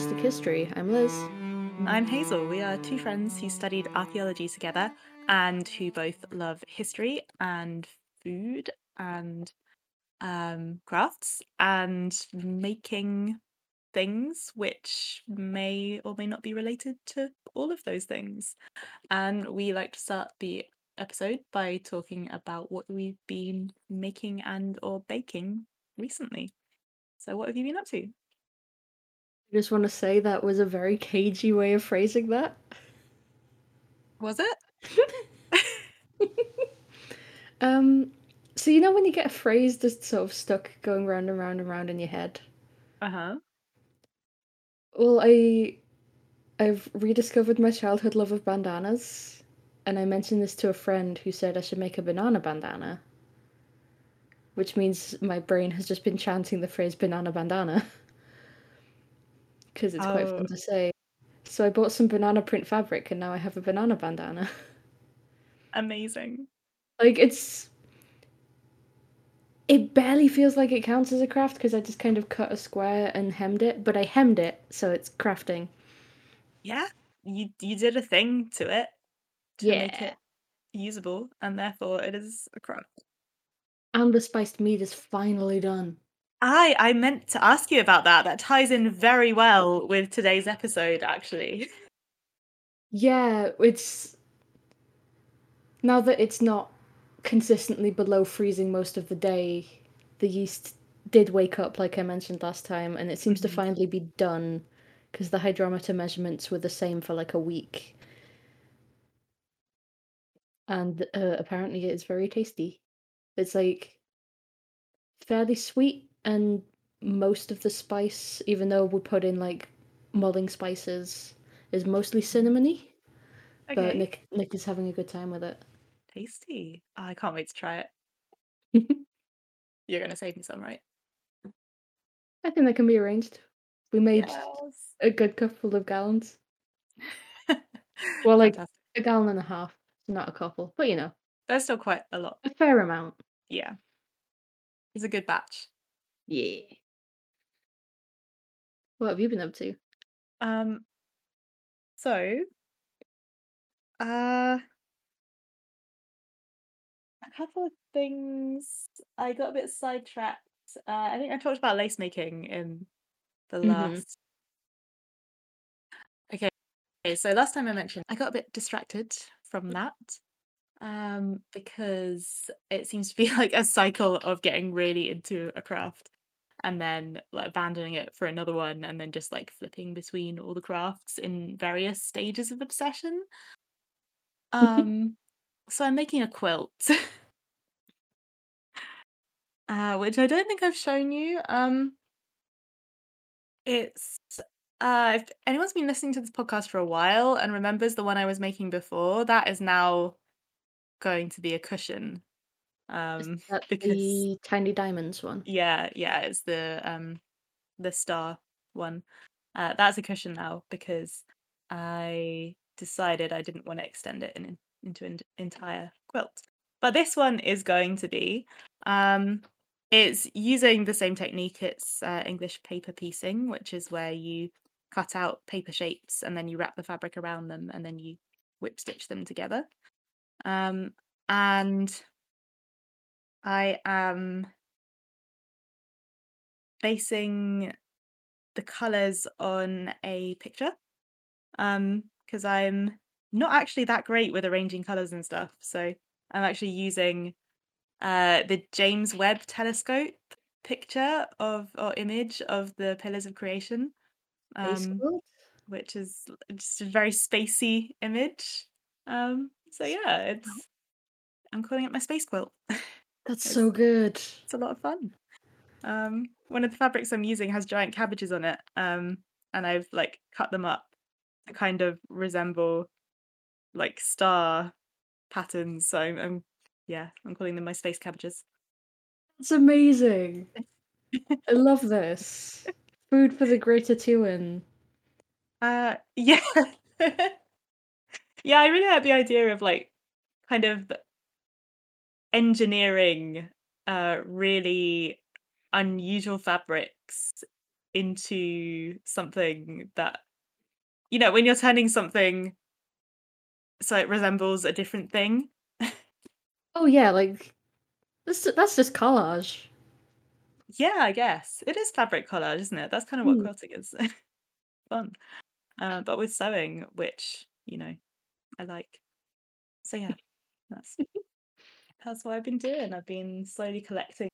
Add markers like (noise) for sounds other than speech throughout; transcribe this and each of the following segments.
domestic history. I'm Liz. I'm Hazel. We are two friends who studied archaeology together and who both love history and food and um, crafts and making things which may or may not be related to all of those things. And we like to start the episode by talking about what we've been making and or baking recently. So what have you been up to? I just want to say that was a very cagey way of phrasing that. Was it? (laughs) um, so you know when you get a phrase just sort of stuck going round and round and round in your head? Uh-huh. Well, I I've rediscovered my childhood love of bandanas, and I mentioned this to a friend who said I should make a banana bandana which means my brain has just been chanting the phrase banana bandana (laughs) because it's quite Oh. fun to say. So I bought some banana print fabric and now I have a banana bandana. Amazing. like it's it barely feels like it counts as a craft because I just kind of cut a square and hemmed it, but I hemmed it, so it's crafting. Yeah. You you did a thing to it to make it usable and therefore it is a craft. And the spiced meat is finally done. I I meant to ask you about that. That ties in very well with today's episode actually. Yeah, it's now that it's not consistently below freezing most of the day, the yeast did wake up like I mentioned last time, and it seems to Mhm. finally be done because the hydrometer measurements were the same for like a week. And uh, apparently it's very tasty. It's like fairly sweet and most of the spice, even though we put in like mulling spices, is mostly cinnamony. But Okay. Nick Nick is having a good time with it. Tasty. Oh, I can't wait to try it. (laughs) You're gonna save me some, right? I think that can be arranged. We made Yes. a good couple of gallons. (laughs) Well, like Fantastic. a gallon and a half, not a couple, but you know, There's still quite a lot. a fair amount. Yeah. It's a good batch. Yeah. What have you been up to? Um so uh a couple of things I got a bit sidetracked. Uh, I think I talked about lace making in the Mhm. last Okay. Okay, so last time I mentioned I got a bit distracted from that. Um, because it seems to be (laughs) like a cycle of getting really into a craft and then like abandoning it for another one and then just like flipping between all the crafts in various stages of obsession. Um, so I'm making a quilt. (laughs) uh, which I don't think I've shown you. Um, it's uh, if anyone's been listening to this podcast for a while and remembers the one I was making before, that is now going to be a cushion. Is Um, that because the tiny diamonds one? yeah, yeah, it's the um the star one. Uh, that's a cushion now because I decided I didn't want to extend it in, into an entire quilt. But this one is going to be. Um, it's using the same technique. It's uh, English paper piecing, which is where you cut out paper shapes and then you wrap the fabric around them and then you whip stitch them together. Um, and I am basing the colors on a picture um because i'm not actually that great with arranging colors and stuff so i'm actually using uh the james webb telescope picture of or image of the pillars of creation um which is just a very spacey image um so yeah it's i'm calling it my space quilt (laughs) That's it's- so good. it's a lot of fun. Um, one of the fabrics I'm using has giant cabbages on it, um, and I've like cut them up to kind of resemble like star patterns. So I'm, I'm yeah, I'm calling them my space cabbages. It's amazing. I (laughs) love this. Food for the Great A'Tuin. Uh, yeah, (laughs) yeah. I really like the idea of like kind of engineering uh really unusual fabrics into something that you know, when you're turning something so it resembles a different thing. Oh yeah, like that's that's just collage. Yeah, I guess. It is fabric collage, isn't it? That's kind of what Mm. quilting is. (laughs) Fun. Uh, but with sewing, which, you know, I like. So yeah, that's that's what I've been doing. I've been slowly collecting.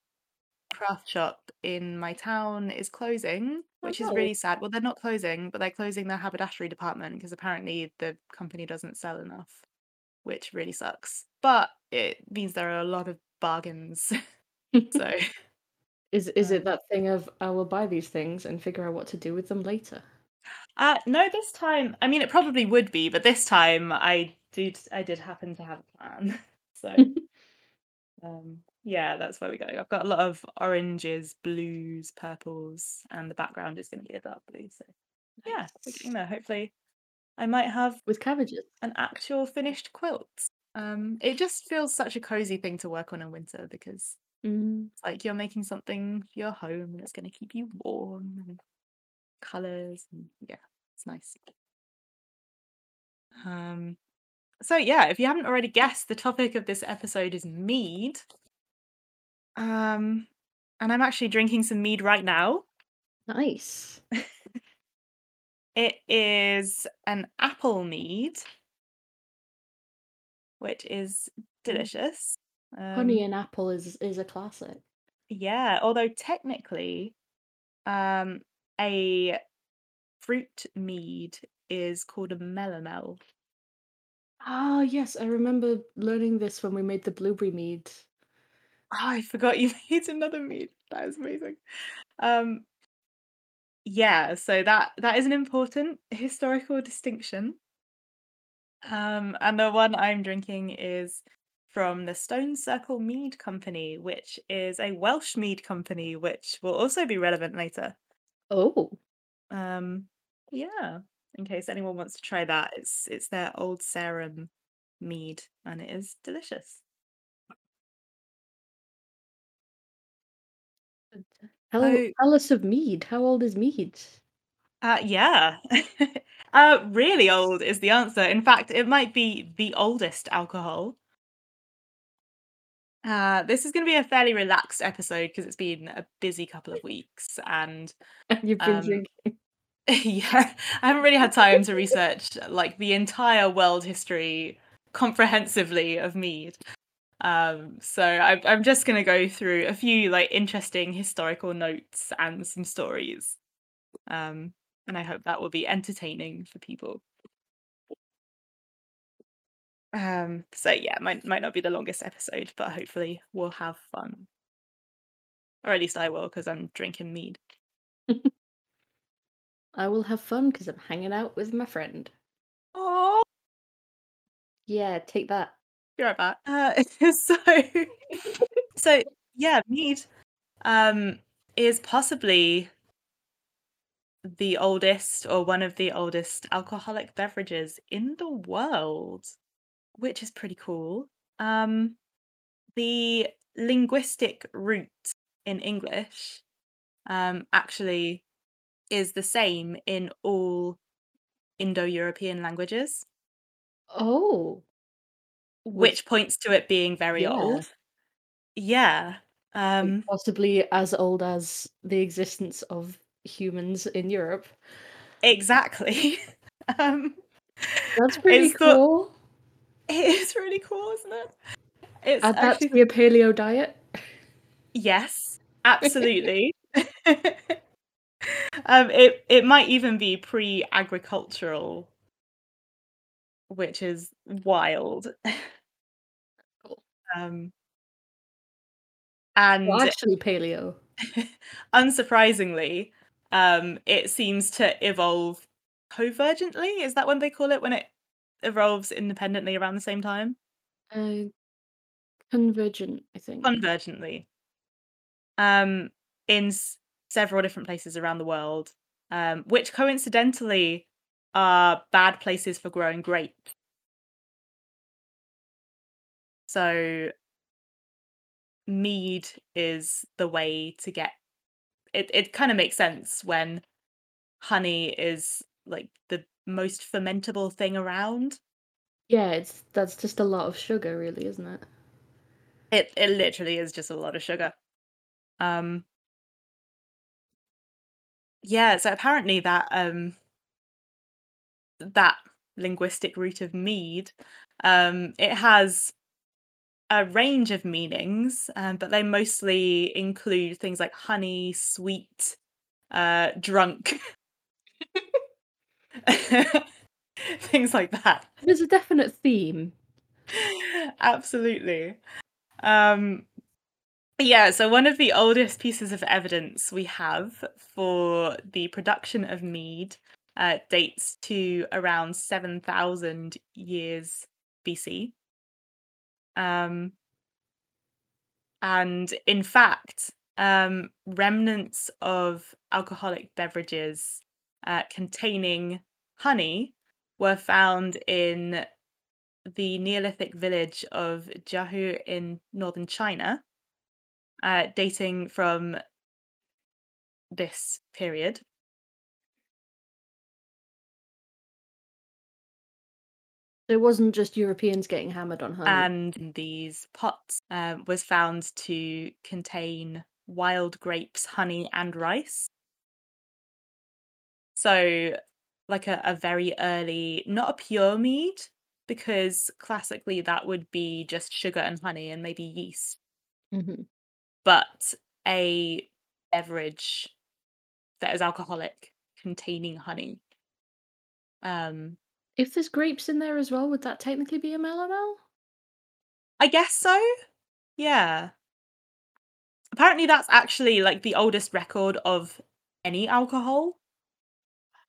Craft shop in my town is closing, Oh, which is really sad. Well, they're not closing, but they're closing their haberdashery department because apparently the company doesn't sell enough, which really sucks. But it means there are a lot of bargains. (laughs) so (laughs) Is is it Um, that thing of I will buy these things and figure out what to do with them later? Uh, no, this time. I mean, it probably would be, but this time I did. I did happen to have a plan. (laughs) so, um, yeah, that's where we go. I've got a lot of oranges, blues, purples, and the background is going to be a dark blue. So, yeah, we're getting there. Hopefully, I might have With cabbages. an actual finished quilt. Um, it just feels such a cozy thing to work on in winter because Mm. it's like you're making something for your home and it's going to keep you warm and colors and yeah it's nice um so yeah if you haven't already guessed the topic of this episode is mead. Um and i'm actually drinking some mead right now. Nice. (laughs) it is an apple mead which is delicious. Honey um, and apple is is a classic. yeah although technically um a fruit mead is called a melomel Ah, yes, I remember learning this when we made the blueberry mead. Oh, I forgot you (laughs) made another mead. That is amazing. Um, yeah, so that that is an important historical distinction. Um, and the one I'm drinking is from the Stone Circle Mead Company, which is a Welsh mead company, which will also be relevant later. Oh, Um, yeah, in case anyone wants to try that, it's it's their Old serum mead, and it is delicious. tell, Oh. tell us of mead. How old is mead? Uh, yeah. (laughs) uh, really old is the answer. In fact, it might be the oldest alcohol. Uh, this is going to be a fairly relaxed episode because it's been a busy couple of weeks, and (laughs) You've been Um, drinking. (laughs) yeah, I haven't really had time to research like the entire world history comprehensively of mead. Um, so I, I'm just going to go through a few like interesting historical notes and some stories. Um, and I hope that will be entertaining for people. Um, so yeah, might might not be the longest episode, but hopefully we'll have fun. Or at least I will, because I'm drinking mead. I will have fun because I'm hanging out with my friend. Oh, Yeah, take that. be right back. Uh, (laughs) so, so yeah, mead um, is possibly the oldest or one of the oldest alcoholic beverages in the world, which is pretty cool. Um, the linguistic root in English um, actually is the same in all Indo-European languages, Oh, which points to it being very yeah. old. Yeah. Um, possibly as old as the existence of humans in Europe. exactly. (laughs) um, That's pretty cool. (laughs) it is really cool, isn't it? It's Add that actually to your paleo diet. yes, (laughs) absolutely. (laughs) um, it it might even be pre-agricultural, which is wild. Cool. Um, and Well, actually, paleo. (laughs) unsurprisingly, um, it seems to evolve convergently. Is that what they call it when it evolves independently around the same time? Uh, convergent, I think. Convergently. Um, in several different places around the world, um, which coincidentally are bad places for growing grapes. So mead is the way to get it it kind of makes sense when honey is like the most fermentable thing around. Yeah, it's that's just a lot of sugar, really, isn't it? It it literally is just a lot of sugar. Um Yeah, so apparently that um that linguistic root of mead, um, it has a range of meanings, um, but they mostly include things like honey, sweet, uh, drunk. (laughs) things like that. There's a definite theme. Absolutely. Um, yeah, so one of the oldest pieces of evidence we have for the production of mead uh, dates to around 7,000 years BC. Um, and in fact, um, remnants of alcoholic beverages uh, containing honey were found in the Neolithic village of Jiahu in northern China, uh, dating from this period. It wasn't just Europeans getting hammered on honey. And these pots um, was found to contain wild grapes, honey, and rice. So, like a, a very early, not a pure mead, because classically that would be just sugar and honey and maybe yeast, hmm but a beverage that is alcoholic containing honey. Um, If there's grapes in there as well, would that technically be a melomel? I guess so. Yeah. Apparently, that's actually like the oldest record of any alcohol,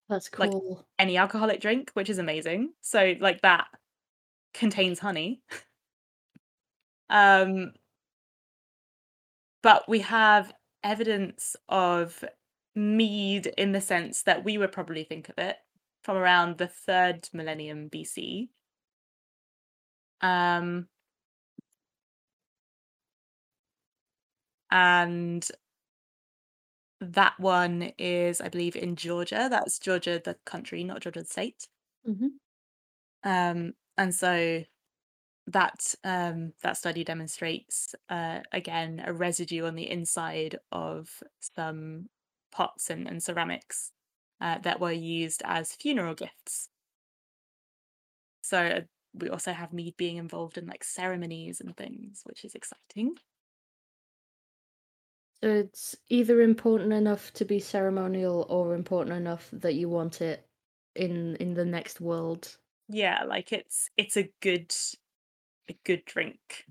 That's like cool. any alcoholic drink, which is amazing. So, like that contains honey. (laughs) Um, but we have evidence of mead in the sense that we would probably think of it from around the third millennium BC. Um, and that one is, I believe, in Georgia. That's Georgia, the country, not Georgia, the state. hmm Um, and so that um, that study demonstrates uh, again a residue on the inside of some pots and, and ceramics uh, that were used as funeral gifts. So uh, we also have mead being involved in like ceremonies and things, which is exciting. So it's either important enough to be ceremonial or important enough that you want it in in the next world. Yeah, like it's it's a good a good drink.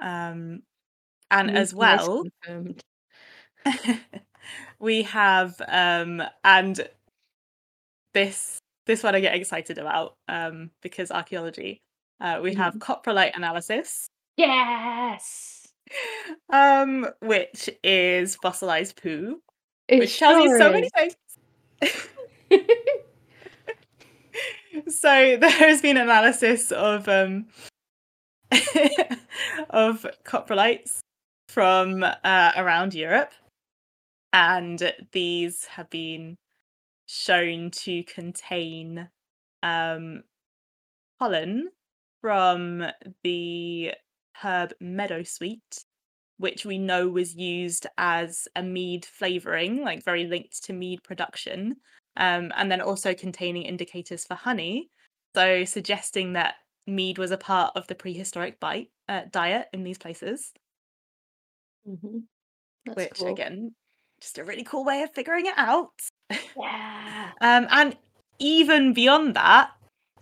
Um, and as well, (laughs) we have um and this this one I get excited about um because archaeology. Uh, we have coprolite analysis, Yes. (laughs) um, which is fossilized poo, It which tells you so sure many things. (laughs) so (laughs) there has been analysis of um (laughs) of coprolites from uh, around Europe, and these have been shown to contain um, pollen from the herb meadowsweet, which we know was used as a mead flavoring, like very linked to mead production, um, and then also containing indicators for honey. So suggesting that mead was a part of the prehistoric bite, uh, diet in these places, Mhm. Which cool. again, just a really cool way of figuring it out. Yeah. (laughs) Um, and even beyond that,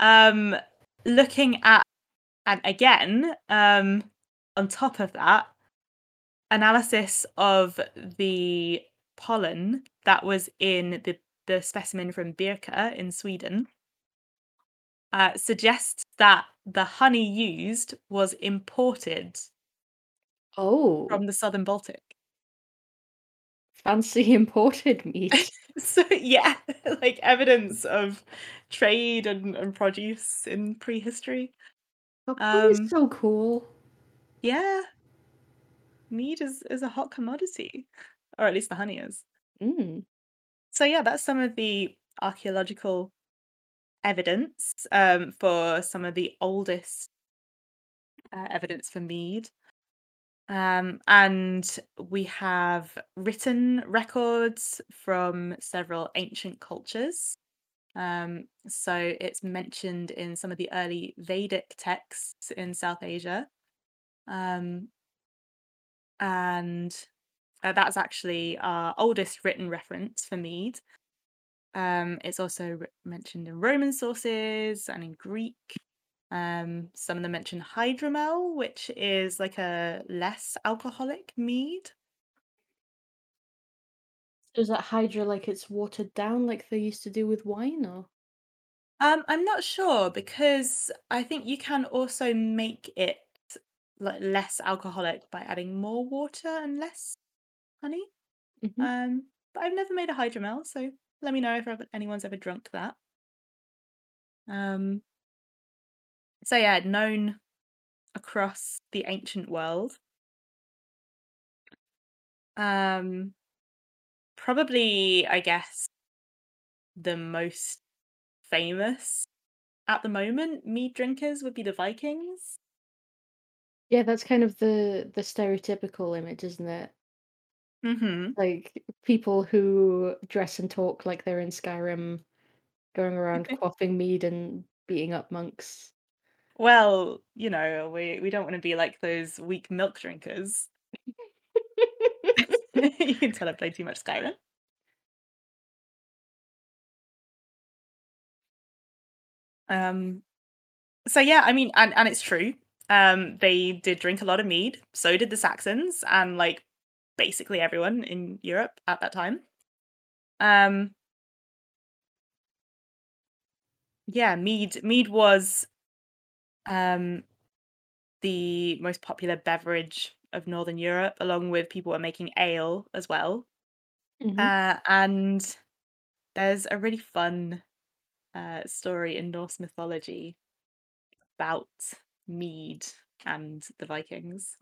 um, looking at, and again, um, on top of that, analysis of the pollen that was in the, the specimen from Birka in Sweden uh, suggests that the honey used was imported Oh, from the southern Baltic. fancy imported meat. (laughs) So yeah, (laughs) like evidence of trade and, and produce in prehistory. Oh, that is Um, so cool. Yeah. mead is is a hot commodity, or at least the honey is. Mm. So yeah, that's some of the archaeological evidence um, for some of the oldest uh, evidence for mead. Um, and we have written records from several ancient cultures. Um, so it's mentioned in some of the early Vedic texts in South Asia. Um, and uh, that's actually our oldest written reference for mead. Um, it's also mentioned in Roman sources and in Greek. Um, some of them mention hydromel, which is like a less alcoholic mead. Is that hydra like it's watered down like they used to do with wine or? Um, I'm not sure because I think you can also make it like less alcoholic by adding more water and less honey. Mhm. Um, but I've never made a hydromel, so let me know if anyone's ever drunk that. Um, so yeah, known across the ancient world. Um, probably, I guess, the most famous at the moment mead drinkers would be the Vikings. Yeah, that's kind of the the stereotypical image, isn't it? Mm-hmm. Like people who dress and talk like they're in Skyrim, going around quaffing mead and beating up monks. Well, you know, we we don't want to be like those weak milk drinkers. (laughs) (laughs) you can tell I played too much Skyrim. Um, so yeah, I mean, and and it's true. Um, they did drink a lot of mead. So did the Saxons, and like basically everyone in Europe at that time. Um, yeah, mead mead was um the most popular beverage of Northern Europe, along with people were making ale as well. Mhm. Uh, and there's a really fun uh, story in Norse mythology about mead and the Vikings,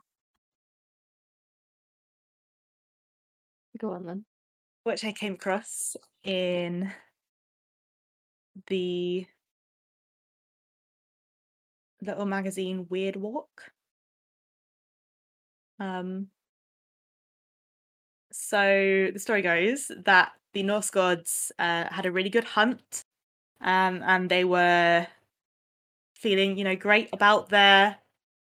Go on then. which I came across in the little magazine Weird Walk. Um, so the story goes that the Norse gods uh, had a really good hunt, um, and they were feeling, you know, great about their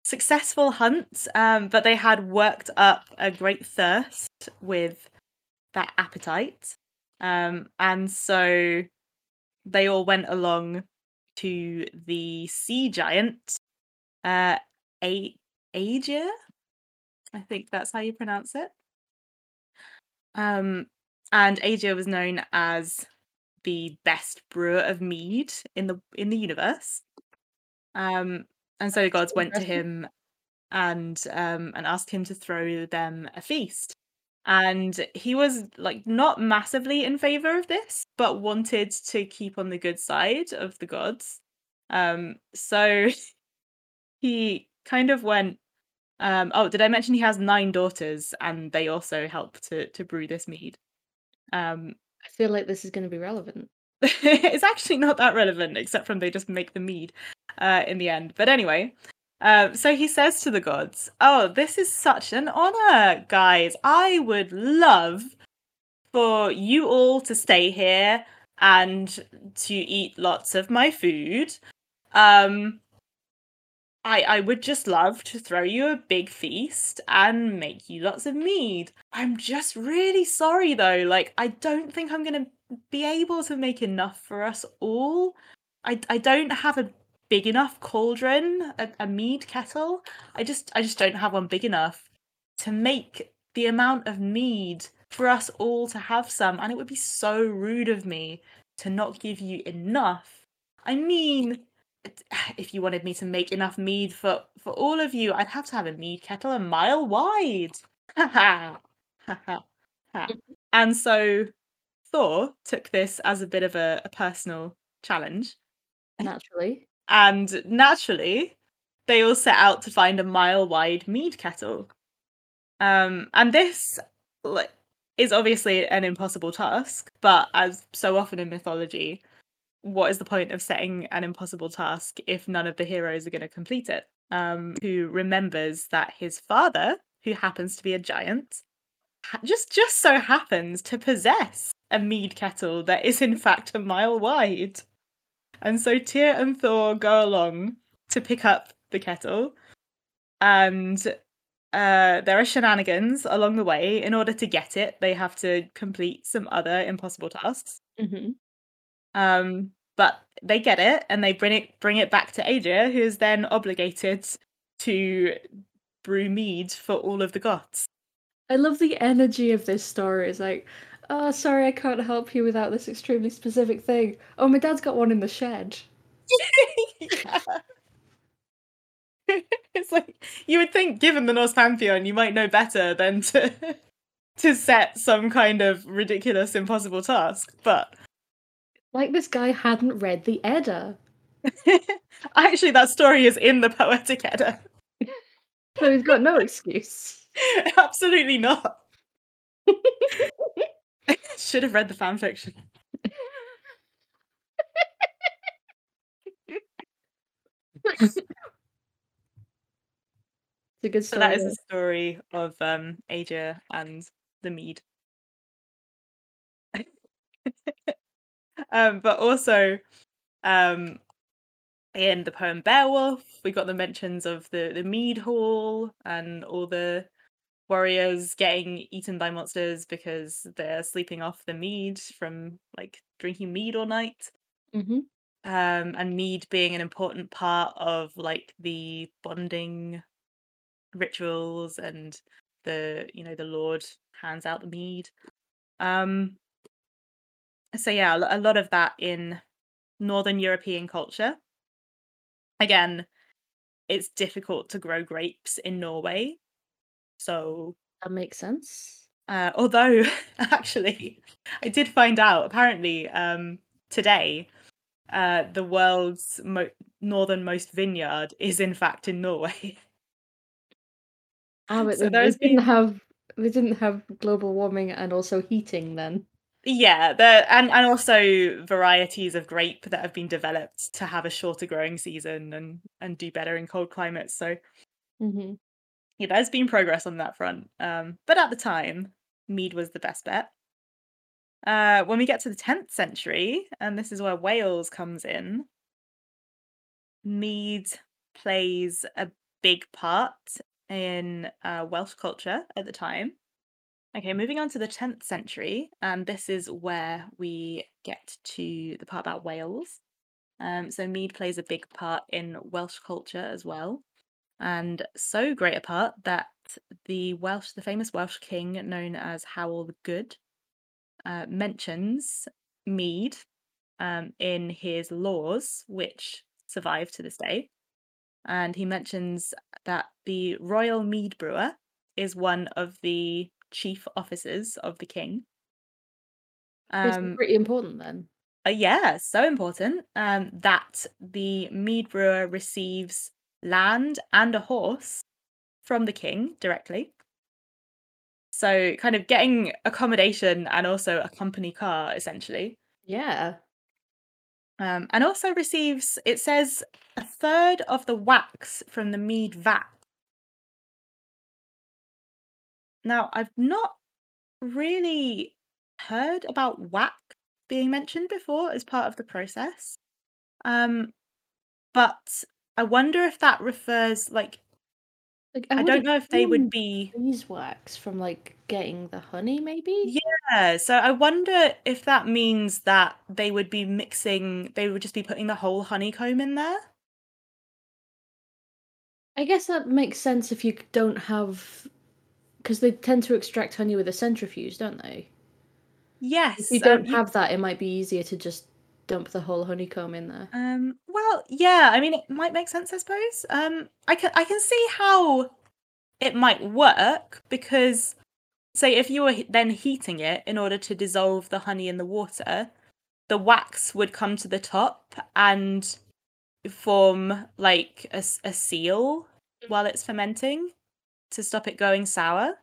successful hunt, um, but they had worked up a great thirst with that appetite, um, and so they all went along to the sea giant, uh, A- Aegir. I think that's how you pronounce it. Um, and Aegir was known as the best brewer of mead in the in the universe. Um, and so the gods went to him and um and asked him to throw them a feast. And he was like not massively in favor of this, but wanted to keep on the good side of the gods. Um, so (laughs) he kind of went um oh did i mention he has nine daughters and they also help to to brew this mead um I feel like this is going to be relevant. (laughs) it's actually not that relevant except from they just make the mead uh in the end but anyway um so he says to the gods oh this is such an honor guys i would love for you all to stay here and to eat lots of my food um I, I would just love to throw you a big feast and make you lots of mead. I'm just really sorry though. Like, I don't think I'm going to be able to make enough for us all. I, I don't have a big enough cauldron, a, a mead kettle. I just I just don't have one big enough to make the amount of mead for us all to have some. And it would be so rude of me to not give you enough. I mean, if you wanted me to make enough mead for for all of you, I'd have to have a mead kettle a mile wide. (laughs) Ha ha. Ha ha. ha. Mm-hmm. And so Thor took this as a bit of a, a personal challenge. Naturally. And naturally, they all set out to find a mile wide mead kettle. Um, and this like, is obviously an impossible task, but as so often in mythology, what is the point of setting an impossible task if none of the heroes are going to complete it? Um, who remembers that his father, who happens to be a giant, just just so happens to possess a mead kettle that is in fact a mile wide. And so Tyr and Thor go along to pick up the kettle, and uh, there are shenanigans along the way. In order to get it, they have to complete some other impossible tasks. Mm-hmm. Um, but they get it and they bring it bring it back to Aegir, who is then obligated to brew mead for all of the gods. I love the energy of this story. It's like, oh, sorry, I can't help you without this extremely specific thing. Oh, my dad's got one in the shed. (laughs) it's like you would think, given the Norse pantheon, you might know better than to (laughs) to set some kind of ridiculous, impossible task. But Like this guy hadn't read the Edda. (laughs) actually, that story is in the Poetic Edda. So he's got no excuse. (laughs) Absolutely not. (laughs) Should have read the fan fiction. (laughs) It's a good So that is the story of um Aegir and the mead. um, but also um in the poem Beowulf, we got the mentions of the the mead hall and all the warriors getting eaten by monsters because they're sleeping off the mead from like drinking mead all night. Mhm. Um, and mead being an important part of like the bonding rituals and the you know the lord hands out the mead um so yeah a lot of that in northern european culture again it's difficult to grow grapes in norway so That makes sense. uh, although (laughs) actually i did find out apparently um today uh the world's mo- northernmost vineyard is in fact in norway (laughs) Ah, but So they, didn't been- have they didn't have global warming and also heating then. Yeah, there and and also varieties of grape that have been developed to have a shorter growing season and and do better in cold climates. So Mm-hmm. Yeah, there's been progress on that front. Um, but at the time, mead was the best bet. Uh, when we get to the 10th century, and this is where Wales comes in, mead plays a big part in uh, Welsh culture at the time. Okay, moving on to the 10th century, and this is where we get to the part about Wales. Um, so mead plays a big part in Welsh culture as well, and so great a part that the Welsh, the famous Welsh king known as Howell the Good, uh, mentions mead um, in his laws, which survive to this day. And he mentions that the royal mead brewer is one of the chief officers of the king. It's Um, pretty important then. uh, yeah, so important um, that the mead brewer receives land and a horse from the king directly. So, kind of getting accommodation and also a company car, essentially. Yeah. Um, and also receives, it says, a third of the wax from the mead vat. Now, I've not really heard about wax being mentioned before as part of the process. Um, but I wonder if that refers, like, Like I, would don't know if they would be. beeswax from like getting the honey, maybe. Yeah, so I wonder if that means that they would be mixing, they would just be putting the whole honeycomb in there. I guess that makes sense if you don't have, because they tend to extract honey with a centrifuge, don't they? Yes. If you um, don't you- have that, it might be easier to just dump the whole honeycomb in there. Um, well, yeah, I mean, it might make sense, I suppose. Um, I can I can see how it might work because, say, if you were then heating it in order to dissolve the honey in the water, the wax would come to the top and form like a seal while it's fermenting to stop it going sour.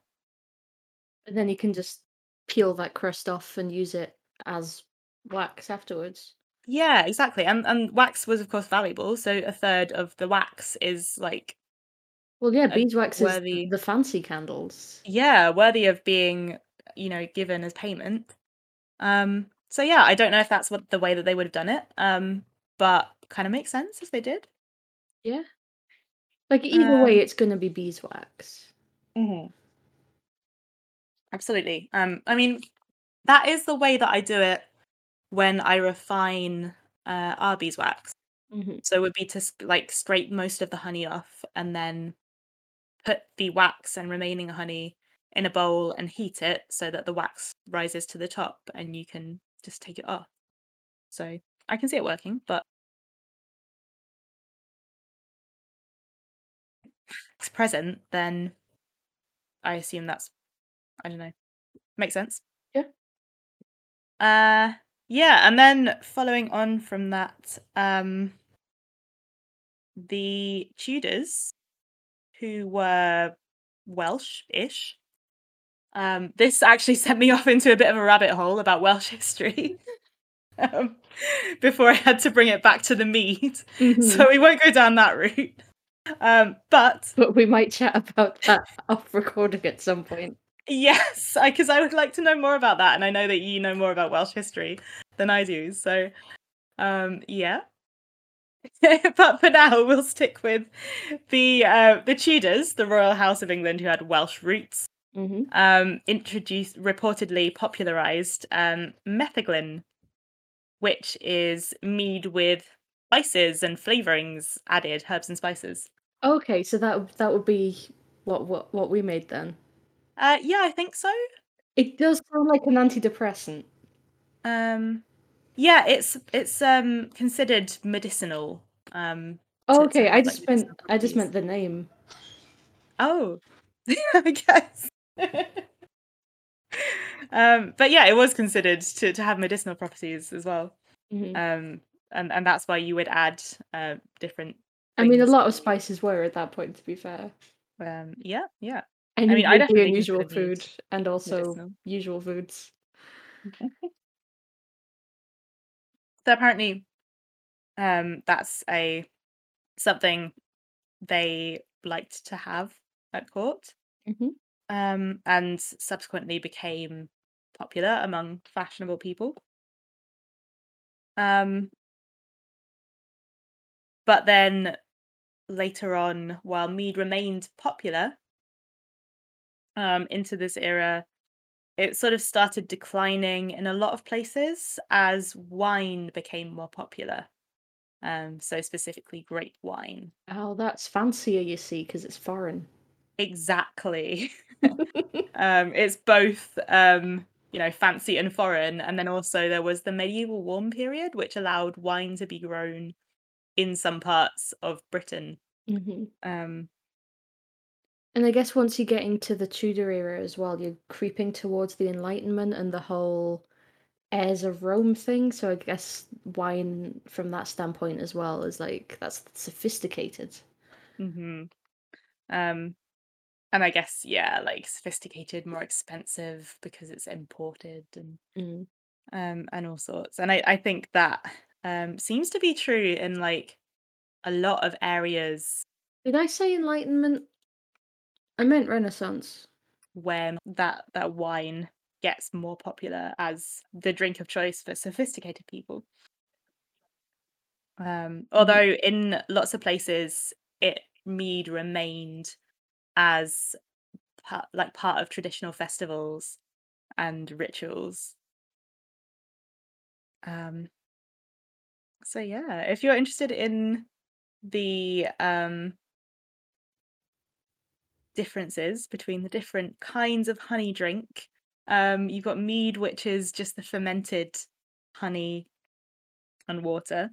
And then you can just peel that crust off and use it as wax afterwards. Yeah, exactly. And and wax was of course valuable, so a third of the wax is like Well, yeah, beeswax is worthy the fancy candles. Yeah, worthy of being, you know, given as payment. Um, so yeah, I don't know if that's what the way that they would have done it. Um, but kind of makes sense if they did. Yeah. Like either Um, way, it's gonna be beeswax. mhm. Absolutely. Um, I mean, that is the way that I do it when I refine uh, our beeswax. hmm So it would be to like scrape most of the honey off and then put the wax and remaining honey in a bowl and heat it so that the wax rises to the top and you can just take it off. So I can see it working, but it's present, then I assume that's I don't know. Makes sense. Yeah. Uh yeah, and then following on from that, um the Tudors, who were Welsh-ish, um, this actually (laughs) sent me off into a bit of a rabbit hole about Welsh history. (laughs) um, before I had to bring it back to the mead. Mhm. (laughs) So we won't go down that route. Um, but But we might chat about that off recording at some point. Yes, because I, would like to know more about that, and I know that you know more about Welsh history than I do. So, um, yeah. (laughs) but for now, we'll stick with the uh, the Tudors, the royal house of England, who had Welsh roots. hmm um, introduced, reportedly popularized um, metheglin, which is mead with spices and flavorings added, herbs and spices. Okay, so that that would be what what what we made then. Uh, yeah, I think so. It does sound like an antidepressant. Um, yeah, it's it's um considered medicinal. Um, Oh, okay, I just like, meant I just meant the name. Oh, (laughs) I guess. (laughs) um, but yeah, it was considered to, to have medicinal properties as well. Mhm. Um, and, and that's why you would add uh, different. I mean, a lot of spices were at that point. To be fair, Um, yeah, yeah. Any mean, I would be definitely unusual consider mead food and also medicinal. usual foods. So apparently, um, that's a something they liked to have at court, Mhm. um, and subsequently became popular among fashionable people. Um, but then later on, while mead remained popular, um, into this era, it sort of started declining in a lot of places as wine became more popular. Um, so specifically grape wine. Oh, that's fancier, you see, because it's foreign. Exactly. (laughs) (laughs) um, it's both um, you know, fancy and foreign, and then also there was the medieval warm period, which allowed wine to be grown in some parts of Britain. hmm Um, And I guess once you get into the Tudor era as well, you're creeping towards the Enlightenment and the whole heirs of Rome thing. So I guess wine, from that standpoint as well, is like that's sophisticated. hmm Um, and I guess yeah, like sophisticated, more expensive because it's imported and Mm. um and all sorts. And I I think that um seems to be true in like a lot of areas Did I say Enlightenment? I meant Renaissance. When that that wine gets more popular as the drink of choice for sophisticated people. Um, although in lots of places, it mead remained as part, like part of traditional festivals and rituals. Um, so yeah, if you're interested in the um, differences between the different kinds of honey drink, um, you've got mead, which is just the fermented honey and water.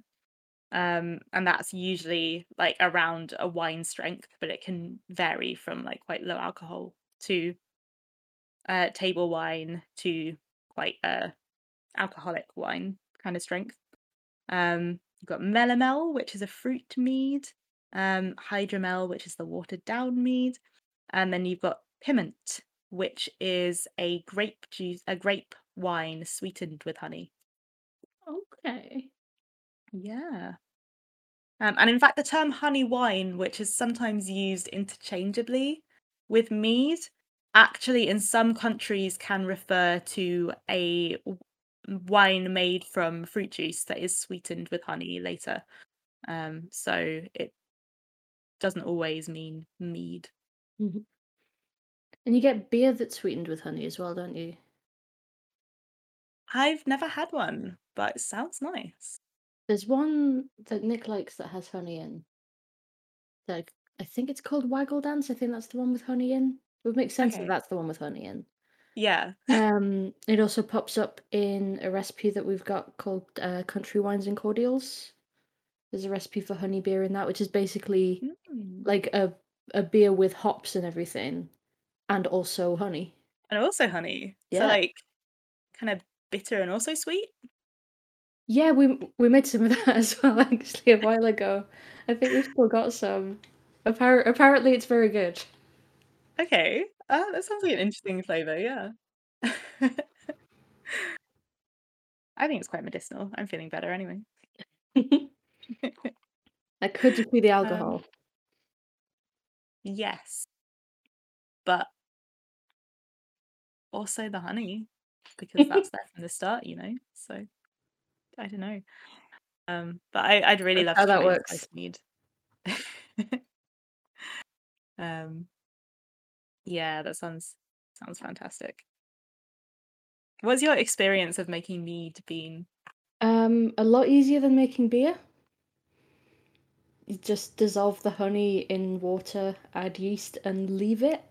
Um, and that's usually like around a wine strength, but it can vary from like quite low alcohol to uh, table wine to quite uh, alcoholic wine kind of strength. Um, you've got melomel, which is a fruit mead, um, hydromel, which is the watered down mead, and then you've got piment, which is a grape juice, a grape wine sweetened with honey. Okay. Yeah. Um, and in fact, the term honey wine, which is sometimes used interchangeably with mead, actually in some countries can refer to a wine made from fruit juice that is sweetened with honey later. Um, so it doesn't always mean mead. Mhm. And you get beer that's sweetened with honey as well, don't you? I've never had one, but it sounds nice. There's one that Nick likes that has honey in. Like I think it's called Waggle Dance. I think that's the one with honey in. It would make sense Okay. that that's the one with honey in. Yeah. Um, it also pops up in a recipe that we've got called uh, Country Wines and Cordials. There's a recipe for honey beer in that, which is basically Mm. like a a beer with hops and everything, and also honey. And also honey. So Yeah. like kind of bitter and also sweet. Yeah, we we made some of (laughs) that as well actually a while ago. I think we've still got some. Appar- apparently, it's very good. Okay. Uh, that sounds like an interesting flavor, yeah. (laughs) I think it's quite medicinal. I'm feeling better anyway. (laughs) That could just be the Um, alcohol. Yes. But also the honey, because that's (laughs) there from the start, you know. So I don't know. Um, but I, I'd really That's love how to that works. mead. (laughs) um, yeah, that sounds sounds fantastic. What's your experience of making mead been? Um, a lot easier than making beer. You just dissolve the honey in water, add yeast, and leave it.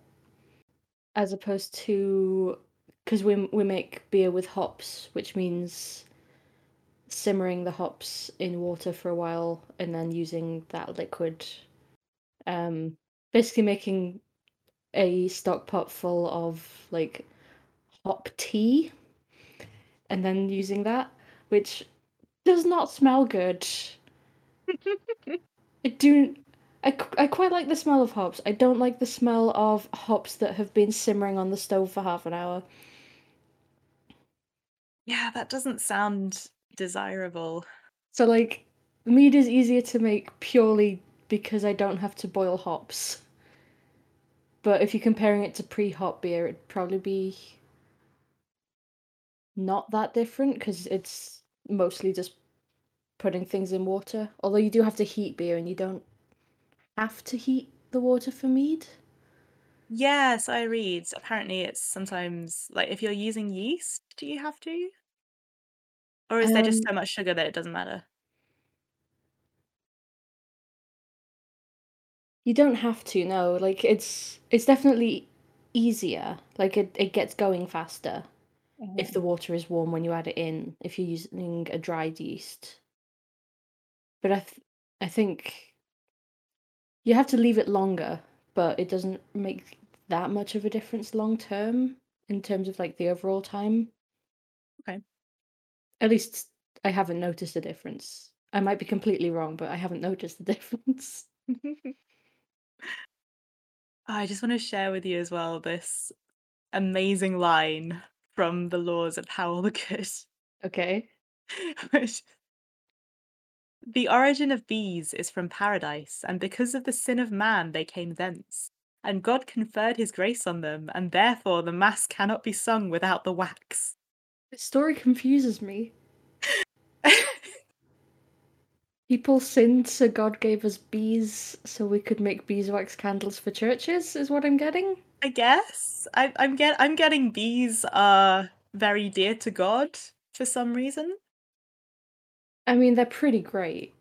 As opposed to, because we we make beer with hops, which means simmering the hops in water for a while and then using that liquid. Um, basically making a stock pot full of like hop tea, and then using that, which does not smell good. (laughs) I do. I, I quite like the smell of hops. I don't like the smell of hops that have been simmering on the stove for half an hour. Yeah, that doesn't sound desirable. So, like, mead is easier to make purely because I don't have to boil hops. But if you're comparing it to pre hop beer, it'd probably be not that different because it's mostly just putting things in water. Although you do have to heat beer and you don't have to heat the water for mead. Yes, I read. Apparently, it's sometimes like if you're using yeast, do you have to? Or is there just Um, so much sugar that it doesn't matter? You don't have to, no. Like it's it's definitely easier. Like it, it gets going faster if the water is warm when you add it in, if you're using a dried yeast. But I th- I think you have to leave it longer, but it doesn't make that much of a difference long term in terms of like the overall time. Okay. At least I haven't noticed a difference. I might be completely wrong, but I haven't noticed the (laughs) difference. I just want to share with you as well this amazing line from the laws of Howell the Good. Okay. (laughs) which the origin of bees is from paradise, and because of the sin of man they came thence. And God conferred his grace on them, and therefore the mass cannot be sung without the wax. This story confuses me. (laughs) People sinned, so God gave us bees so we could make beeswax candles for churches, is what I'm getting. I guess I, I'm get I'm getting bees are very dear to God for some reason. I mean, they're pretty great.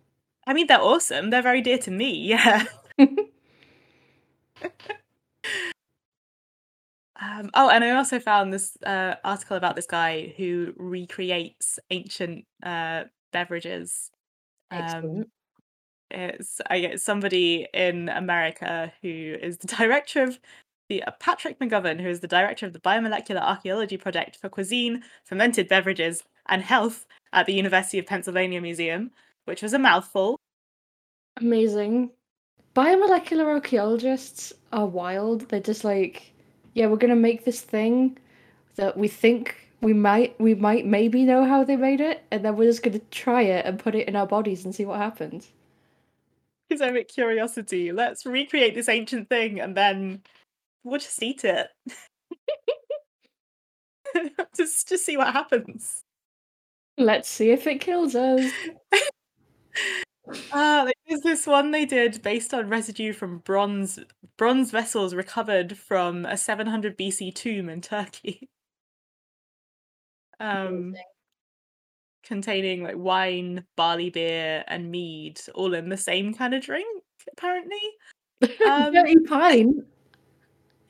I mean, they're awesome. They're very dear to me. (laughs) Yeah. Um, oh, and I also found this uh, article about this guy who recreates ancient uh, beverages. Um, it's I guess somebody in America who is the director of the uh, Patrick McGovern, who is the director of the Biomolecular Archaeology Project for Cuisine, Fermented Beverages, and Health at the University of Pennsylvania Museum, which was a mouthful. Amazing. Biomolecular archaeologists are wild. They're just like yeah, we're gonna make this thing that we think we might we might maybe know how they made it, and then we're just gonna try it and put it in our bodies and see what happens. Epistemic curiosity. Let's recreate this ancient thing and then we'll just eat it. (laughs) just just see what happens. Let's see if it kills us. Ah, there's this one they did based on residue from bronze bronze vessels recovered from a 700 BC tomb in Turkey. (laughs) Um, Amazing. containing like wine, barley beer, and mead, all in the same kind of drink, apparently. (laughs) Um, Dirty pine.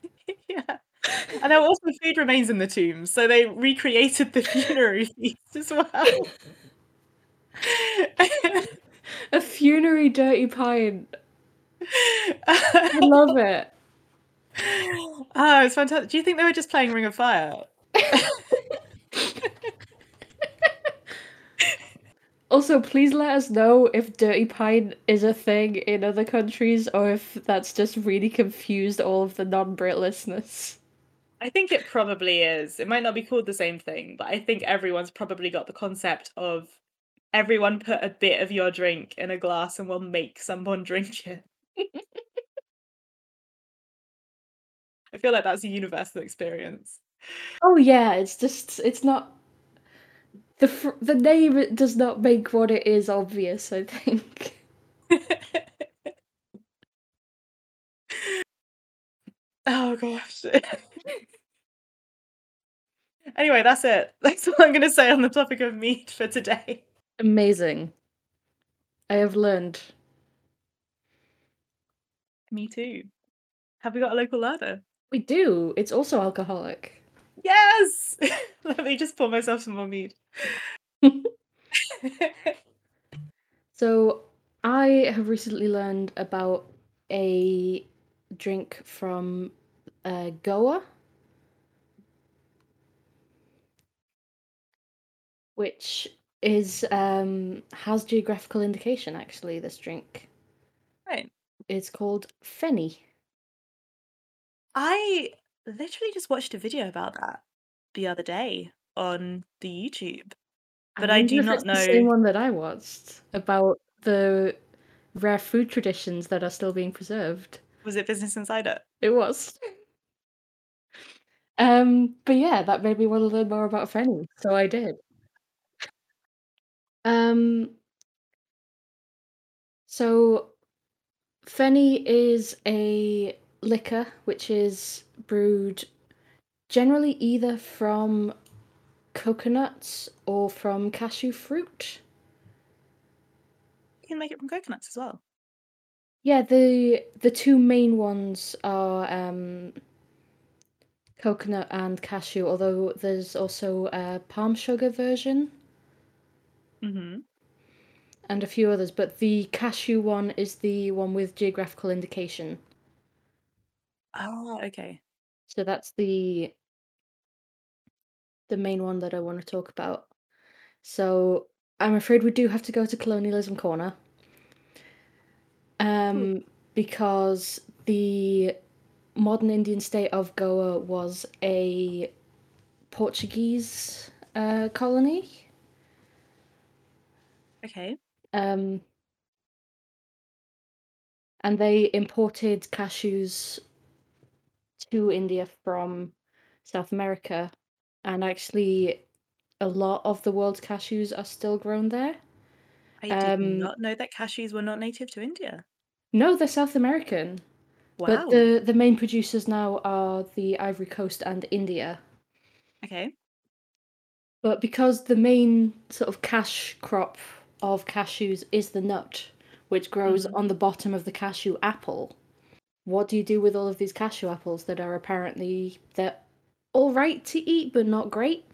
(laughs) yeah. (laughs) And there were also food remains in the tombs, so they recreated the (laughs) funerary feast as well. (laughs) A funerary dirty pine. I love it. Oh, it's fantastic. Do you think they were just playing Ring of Fire? Also, please let us know if dirty pine is a thing in other countries or if that's just really confused all of the non-Brit listeners. I think it probably is. It might not be called the same thing, but I think everyone's probably got the concept of everyone put a bit of your drink in a glass and we'll make someone (laughs) drink it. I feel like that's a universal experience. Oh yeah, it's just it's not the fr- the name does not make what it is obvious. I think. (laughs) oh gosh. (laughs) anyway, that's it. (laughs) That's all I'm going to say on the topic of meat for today. Amazing. I have learned. Me too. Have we got a local larder? We do. It's also alcoholic. Yes! (laughs) Let me just pour myself some more mead. (laughs) So, I have recently learned about a drink from uh, Goa, which is um has geographical indication. Actually, this drink right. is called Feni. I literally just watched a video about that the other day on the YouTube. But I wonder do not it's the same know. one that I watched about the rare food traditions that are still being preserved. Was it Business Insider? It was. (laughs) Um, but yeah, that made me want to learn more about Feni, so I did. Um, so Feni is a liquor which is brewed generally either from coconuts or from cashew fruit. You can make it from coconuts as well. Yeah, the the two main ones are um, coconut and cashew, although there's also a palm sugar version Mm-hmm. and a few others, but the cashew one is the one with geographical indication. Oh, okay. So that's the the main one that I want to talk about. So I'm afraid we do have to go to colonialism corner. Um, because the modern Indian state of Goa was a Portuguese uh, colony. Okay. Um, and they imported cashews to India from South America, and actually, a lot of the world's cashews are still grown there. I did Um, not know that cashews were not native to India. No, they're South American, Wow. but the the main producers now are the Ivory Coast and India. Okay. But because the main sort of cash crop of cashews is the nut, which grows Mhm. on the bottom of the cashew apple, what do you do with all of these cashew apples that are apparently they're all right to eat but not great?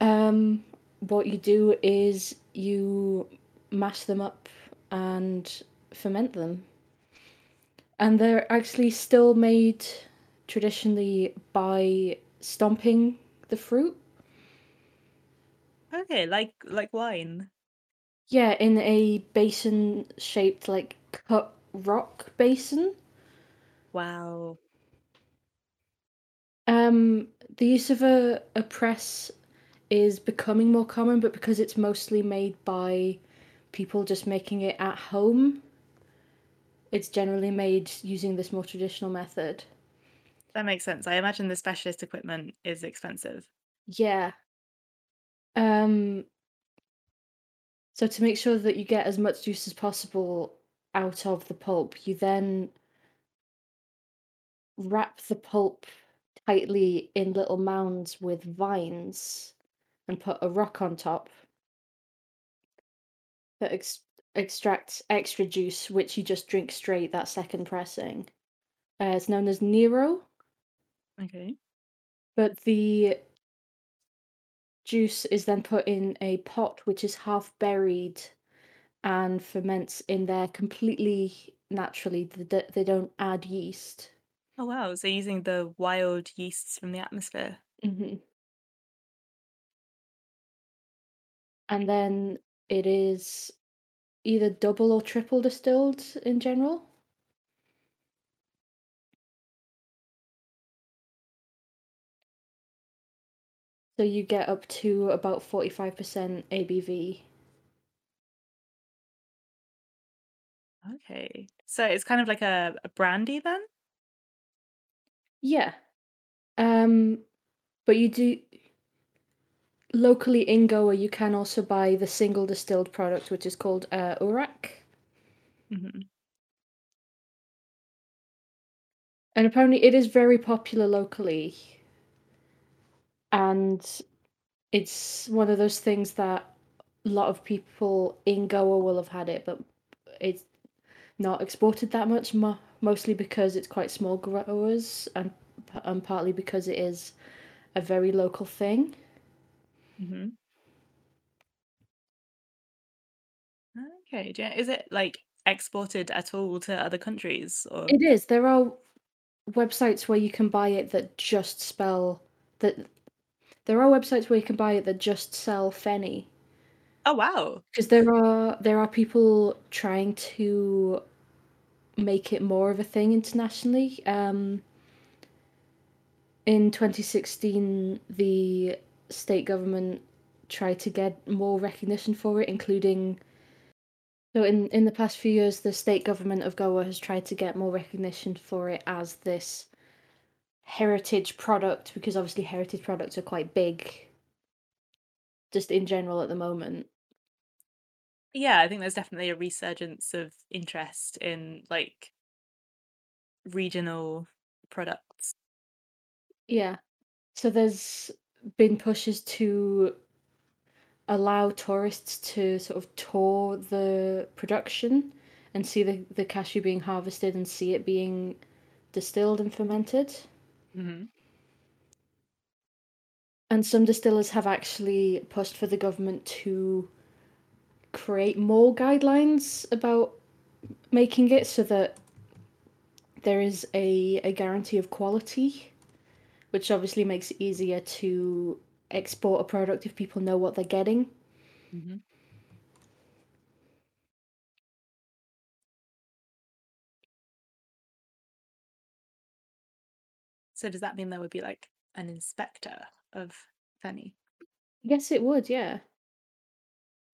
Um, what you do is you mash them up and ferment them. And they're actually still made traditionally by stomping the fruit. Okay, like like wine. Yeah, in a basin shaped like cut rock basin. Wow. Um, the use of a, a press is becoming more common, but because it's mostly made by people just making it at home, it's generally made using this more traditional method. That makes sense. I imagine the specialist equipment is expensive. Yeah. Um, so to make sure that you get as much juice as possible out of the pulp, you then wrap the pulp tightly in little mounds with vines and put a rock on top that ex- extracts extra juice, which you just drink straight that second pressing. Uh, it's known as Nero, Okay. but the juice is then put in a pot which is half buried and ferments in there completely naturally. They don't add yeast. Oh wow. So using the wild yeasts from the atmosphere. hmm And then it is either double or triple distilled in general. So you get up to about 45% ABV. Okay. So it's kind of like a, a brandy then? Yeah. Um, but you do locally in Goa, you can also buy the single distilled product, which is called uh, Urak. hmm And apparently, it is very popular locally. And it's one of those things that a lot of people in Goa will have had it, but it's not exported that much, mo- mostly because it's quite small growers and, and partly because it is a very local thing. hmm Okay. Is it like exported at all to other countries or? It is. There are websites where you can buy it that just spell that. There are websites where you can buy it that just sell Fenny. Oh wow. Because there are there are people trying to make it more of a thing internationally. Um, in 2016, the state government tried to get more recognition for it, including. So in in the past few years, the state government of Goa has tried to get more recognition for it as this heritage product because obviously heritage products are quite big just in general at the moment. Yeah, I think there's definitely a resurgence of interest in like regional products. Yeah. So there's been pushes to allow tourists to sort of tour the production and see the, the cashew being harvested and see it being distilled and fermented. Hmm And some distillers have actually pushed for the government to create more guidelines about making it so that there is a, a guarantee of quality, which obviously makes it easier to export a product if people know what they're getting. hmm So does that mean there would be like an inspector of Fenny? Yes, it would, yeah.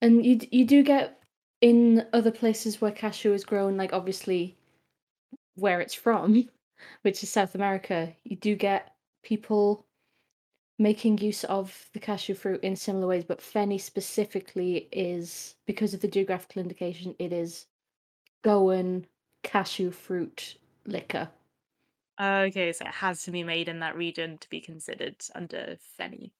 And you you do get in other places where cashew is grown, like obviously where it's from, (laughs) which is South America, you do get people making use of the cashew fruit in similar ways, but Fenny specifically is because of the geographical indication, it is Goan cashew fruit liquor. Okay, so it has to be made in that region to be considered under Fenny.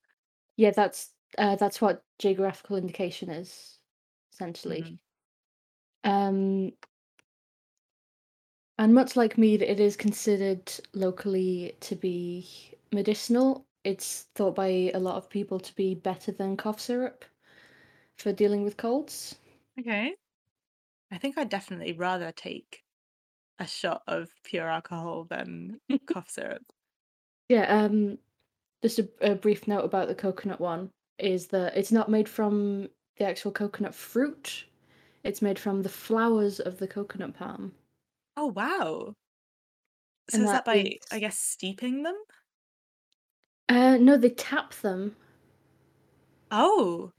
Yeah, that's uh, that's what geographical indication is, essentially. Mhm. Um, and much like mead, it is considered locally to be medicinal. It's thought by a lot of people to be better than cough syrup for dealing with colds. Okay. I think I'd definitely rather take a shot of pure alcohol than (laughs) cough syrup. Yeah, um, just a, a brief note about the coconut one is that it's not made from the actual coconut fruit. It's made from the flowers of the coconut palm. Oh wow. So And is that that by, I guess, steeping them? Uh, no, they tap them. Oh.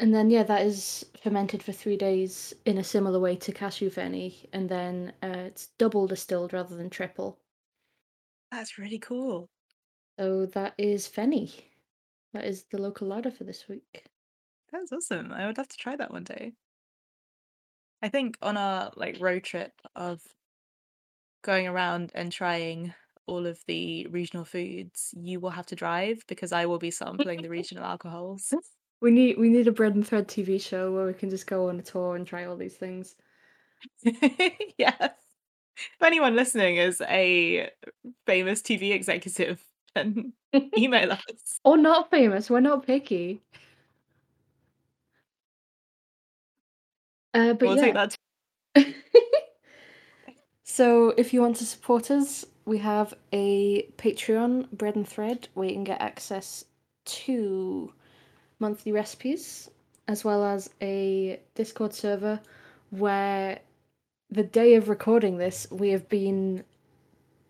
And then, yeah, that is fermented for three days in a similar way to cashew fenny, and then uh, it's double distilled rather than triple. That's really cool. So that is fenny. That is the local larder for this week. That's awesome. I would love to try that one day. I think on our like road trip of going around and trying all of the regional foods, you will have to drive because I will be sampling the (laughs) regional alcohols. We need we need a bread and thread TV show where we can just go on a tour and try all these things. (laughs) yes. If anyone listening is a famous TV executive, (laughs) then email (laughs) us. Or not famous, we're not picky. Uh, but We'll yeah. take that. so if you want to support us, we have a Patreon, Bread and Thread, where you can get access to monthly recipes, as well as a Discord server where the day of recording this, we have been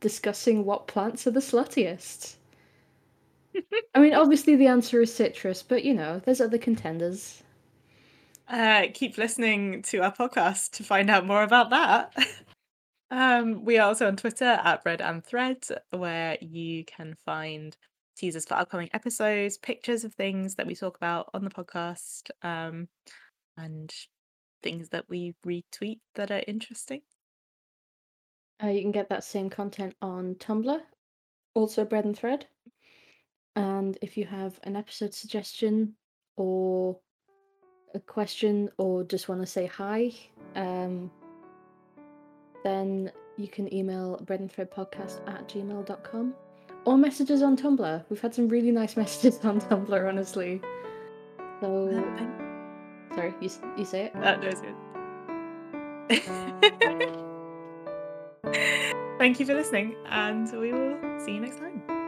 discussing what plants are the sluttiest. (laughs) I mean, obviously the answer is citrus, but you know, there's other contenders. Uh, keep listening to our podcast to find out more about that. (laughs) um, we are also on Twitter at Bread and Thread, where you can find teasers for upcoming episodes, pictures of things that we talk about on the podcast, um, and things that we retweet that are interesting. Uh, you can get that same content on Tumblr, also Bread and Thread. And if you have an episode suggestion or a question or just want to say hi, um, then you can email bread and thread podcast at gmail.com or messages on Tumblr. We've had some really nice (laughs) messages on Tumblr, honestly. So, sorry, you, you say it? That was good. (laughs) Thank you for listening, and we will see you next time.